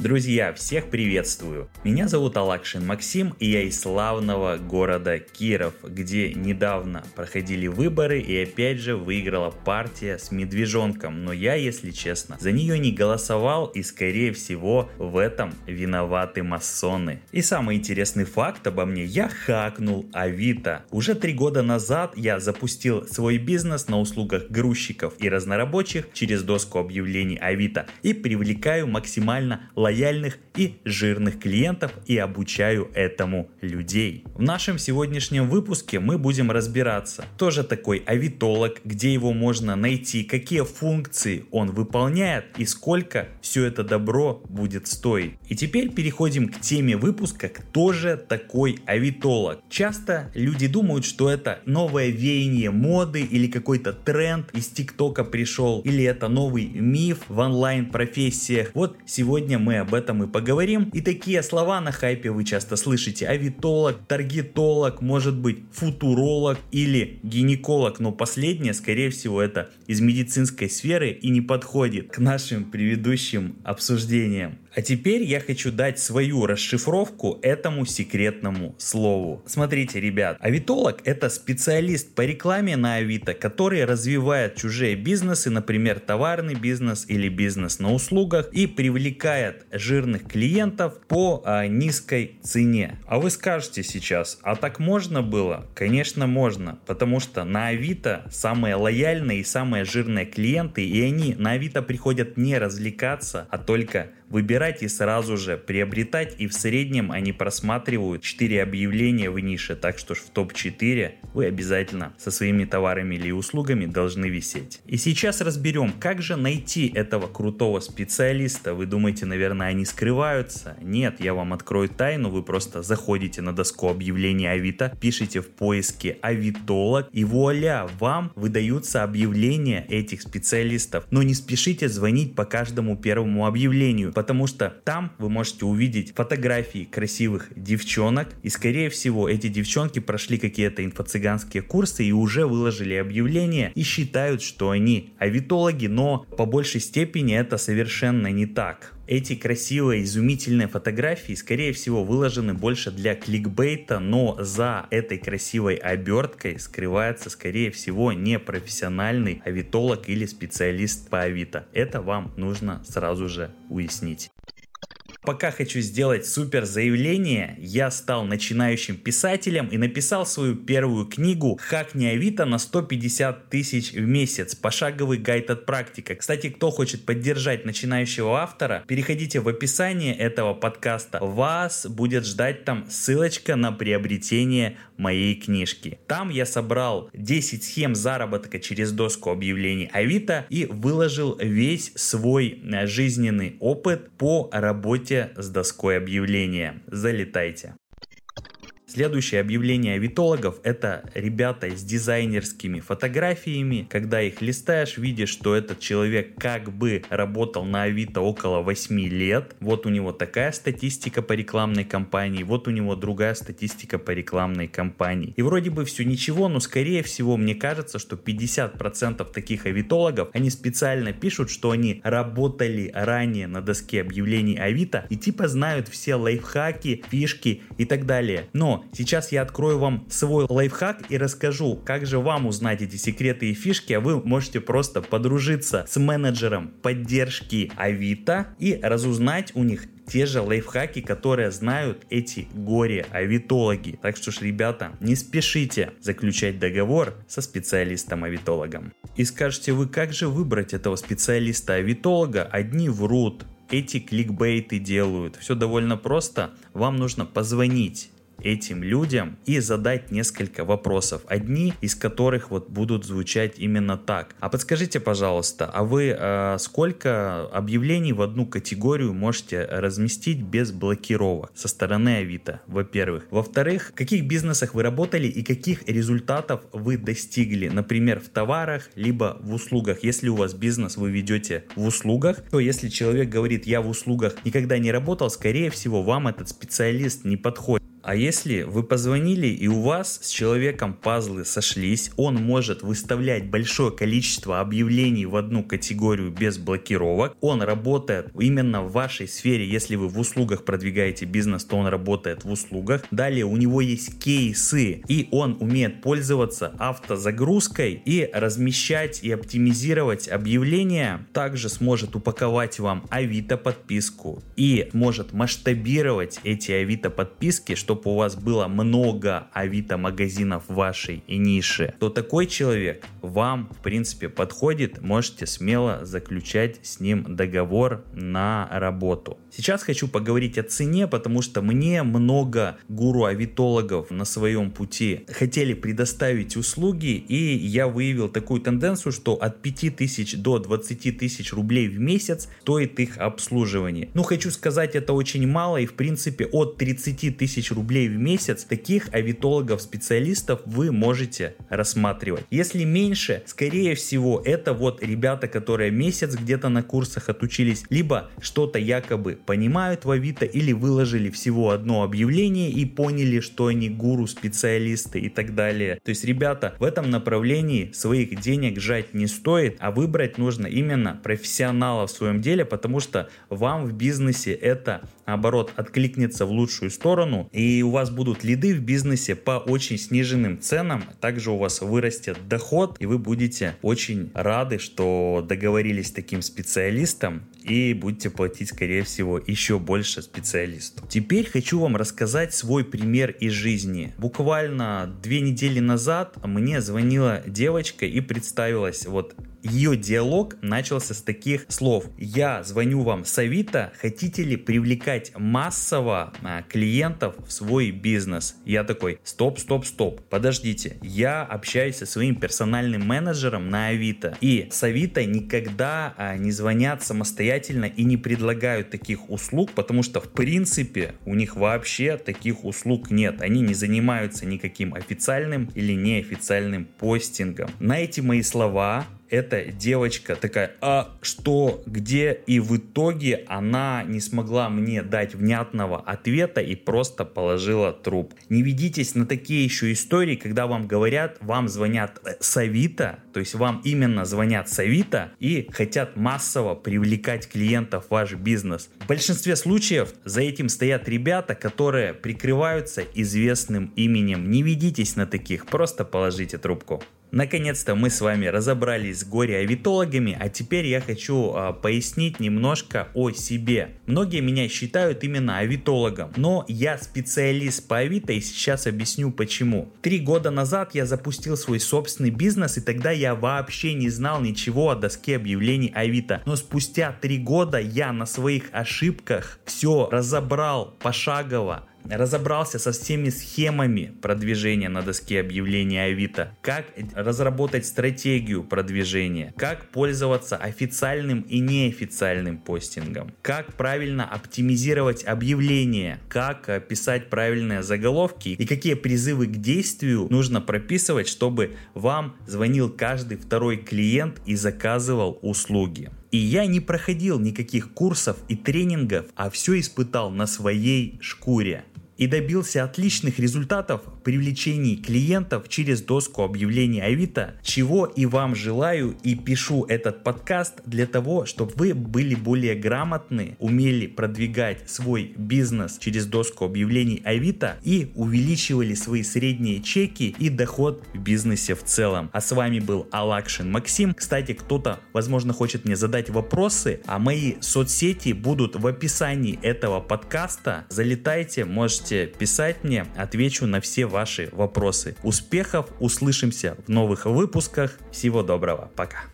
Друзья, всех приветствую! Меня зовут Алакшин Максим, и я из славного города Киров, где недавно проходили выборы, и опять же выиграла партия с медвежонком. Но я, если честно, за нее не голосовал, и скорее всего в этом виноваты масоны. И самый интересный факт обо мне, я хакнул Авито. Уже три года назад я запустил свой бизнес на услугах грузчиков и разнорабочих через доску объявлений Авито и привлекаю максимально лояльных лояльных и жирных клиентов и обучаю этому людей. В нашем сегодняшнем выпуске мы будем разбираться, кто же такой авитолог, где его можно найти, какие функции он выполняет и сколько все это добро будет стоить. И теперь переходим к теме выпуска, кто же такой авитолог. Часто люди думают, что это новое веяние моды или какой-то тренд из ТикТока пришел, или это новый миф в онлайн профессиях. Вот сегодня мы об этом и поговорим. И такие слова на хайпе вы часто слышите. Авитолог, таргетолог, может быть футуролог или гинеколог. Но последнее, скорее всего, это из медицинской сферы и не подходит к нашим предыдущим обсуждениям. А теперь я хочу дать свою расшифровку этому секретному слову. Смотрите, ребят, авитолог это специалист по рекламе на Авито, который развивает чужие бизнесы, например, товарный бизнес или бизнес на услугах и привлекает жирных клиентов по а, низкой цене. А вы скажете сейчас, а так можно было? Конечно можно, потому что на Авито самые лояльные и самые жирные клиенты, и они на Авито приходят не развлекаться, а только выбирать и сразу же приобретать, и в среднем они просматривают 4 объявления в нише, так что ж в топ-4 вы обязательно со своими товарами или услугами должны висеть. И сейчас разберем, как же найти этого крутого специалиста. Вы думаете, наверное, они скрываются? Нет, я вам открою тайну, вы просто заходите на доску объявлений Авито, пишите в поиске авитолог и вуаля, вам выдаются объявления этих специалистов. Но не спешите звонить по каждому первому объявлению, потому что там вы можете увидеть фотографии красивых девчонок, и скорее всего эти девчонки прошли какие-то инфо-цыганские курсы и уже выложили объявление и считают, что они авитологи, но по большей степени это совершенно не так. Эти красивые, изумительные фотографии, скорее всего, выложены больше для кликбейта, но за этой красивой оберткой скрывается, скорее всего, не профессиональный авитолог или специалист по авито. Это вам нужно сразу же уяснить. Пока хочу сделать супер заявление, я стал начинающим писателем и написал свою первую книгу «Хак не Авито на 150 тысяч в месяц. Пошаговый гайд от практика». Кстати, кто хочет поддержать начинающего автора, переходите в описание этого подкаста. Вас будет ждать там ссылочка на приобретение моей книжки. Там я собрал 10 схем заработка через доску объявлений Авито и выложил весь свой э, жизненный опыт по работе работе с доской объявления. Залетайте. Следующее объявление авитологов – это ребята с дизайнерскими фотографиями. Когда их листаешь, видишь, что этот человек как бы работал на Авито около 8 лет. Вот у него такая статистика по рекламной кампании, вот у него другая статистика по рекламной кампании. И вроде бы все ничего, но скорее всего мне кажется, что 50% таких авитологов, они специально пишут, что они работали ранее на доске объявлений Авито и типа знают все лайфхаки, фишки и так далее. Но сейчас я открою вам свой лайфхак и расскажу, как же вам узнать эти секреты и фишки, а вы можете просто подружиться с менеджером поддержки Авито и разузнать у них те же лайфхаки, которые знают эти горе-авитологи. Так что ж, ребята, не спешите заключать договор со специалистом-авитологом. И скажете вы, как же выбрать этого специалиста-авитолога? Одни врут, эти кликбейты делают. Все довольно просто. Вам нужно позвонить этим людям и задать несколько вопросов, одни из которых вот будут звучать именно так. А подскажите, пожалуйста, а вы э, сколько объявлений в одну категорию можете разместить без блокировок со стороны Авито, во-первых. Во-вторых, в каких бизнесах вы работали и каких результатов вы достигли, например, в товарах, либо в услугах. Если у вас бизнес вы ведете в услугах, то если человек говорит, я в услугах никогда не работал, скорее всего, вам этот специалист не подходит. А если вы позвонили и у вас с человеком пазлы сошлись, он может выставлять большое количество объявлений в одну категорию без блокировок, он работает именно в вашей сфере, если вы в услугах продвигаете бизнес, то он работает в услугах. Далее у него есть кейсы и он умеет пользоваться автозагрузкой и размещать и оптимизировать объявления. Также сможет упаковать вам Авито подписку и может масштабировать эти Авито подписки, чтобы чтобы у вас было много Авито магазинов вашей нише, то такой человек вам в принципе подходит, можете смело заключать с ним договор на работу. Сейчас хочу поговорить о цене, потому что мне много гуру-авитологов на своем пути хотели предоставить услуги, и я выявил такую тенденцию, что от 5000 до 20 тысяч рублей в месяц стоит их обслуживание. Ну, хочу сказать, это очень мало, и в принципе от 30 тысяч рублей в месяц таких авитологов-специалистов вы можете рассматривать. Если меньше, скорее всего, это вот ребята, которые месяц где-то на курсах отучились, либо что-то якобы понимают в Авито или выложили всего одно объявление и поняли, что они гуру, специалисты и так далее. То есть, ребята, в этом направлении своих денег жать не стоит, а выбрать нужно именно профессионала в своем деле, потому что вам в бизнесе это, наоборот, откликнется в лучшую сторону, и у вас будут лиды в бизнесе по очень сниженным ценам, также у вас вырастет доход, и вы будете очень рады, что договорились с таким специалистом, и будете платить, скорее всего, еще больше специалисту. Теперь хочу вам рассказать свой пример из жизни. Буквально две недели назад мне звонила девочка и представилась вот ее диалог начался с таких слов. Я звоню вам с Авито, хотите ли привлекать массово а, клиентов в свой бизнес? Я такой, стоп, стоп, стоп, подождите. Я общаюсь со своим персональным менеджером на Авито. И с Авито никогда а, не звонят самостоятельно и не предлагают таких услуг, потому что в принципе у них вообще таких услуг нет. Они не занимаются никаким официальным или неофициальным постингом. На эти мои слова эта девочка такая, а что, где? И в итоге она не смогла мне дать внятного ответа и просто положила труп. Не ведитесь на такие еще истории, когда вам говорят, вам звонят э, с Авито, то есть вам именно звонят с Авито и хотят массово привлекать клиентов в ваш бизнес. В большинстве случаев за этим стоят ребята, которые прикрываются известным именем. Не ведитесь на таких, просто положите трубку. Наконец-то мы с вами разобрались с горе-авитологами, а теперь я хочу а, пояснить немножко о себе. Многие меня считают именно авитологом, но я специалист по авито и сейчас объясню почему. Три года назад я запустил свой собственный бизнес и тогда я вообще не знал ничего о доске объявлений авито. Но спустя три года я на своих ошибках все разобрал пошагово, разобрался со всеми схемами продвижения на доске объявления Авито, как разработать стратегию продвижения, как пользоваться официальным и неофициальным постингом, как правильно оптимизировать объявления, как писать правильные заголовки и какие призывы к действию нужно прописывать, чтобы вам звонил каждый второй клиент и заказывал услуги. И я не проходил никаких курсов и тренингов, а все испытал на своей шкуре. И добился отличных результатов привлечении клиентов через доску объявлений Авито, чего и вам желаю и пишу этот подкаст для того, чтобы вы были более грамотны, умели продвигать свой бизнес через доску объявлений Авито и увеличивали свои средние чеки и доход в бизнесе в целом. А с вами был Алакшин Максим. Кстати, кто-то, возможно, хочет мне задать вопросы, а мои соцсети будут в описании этого подкаста. Залетайте, можете писать мне, отвечу на все ваши вопросы. Успехов, услышимся в новых выпусках. Всего доброго, пока.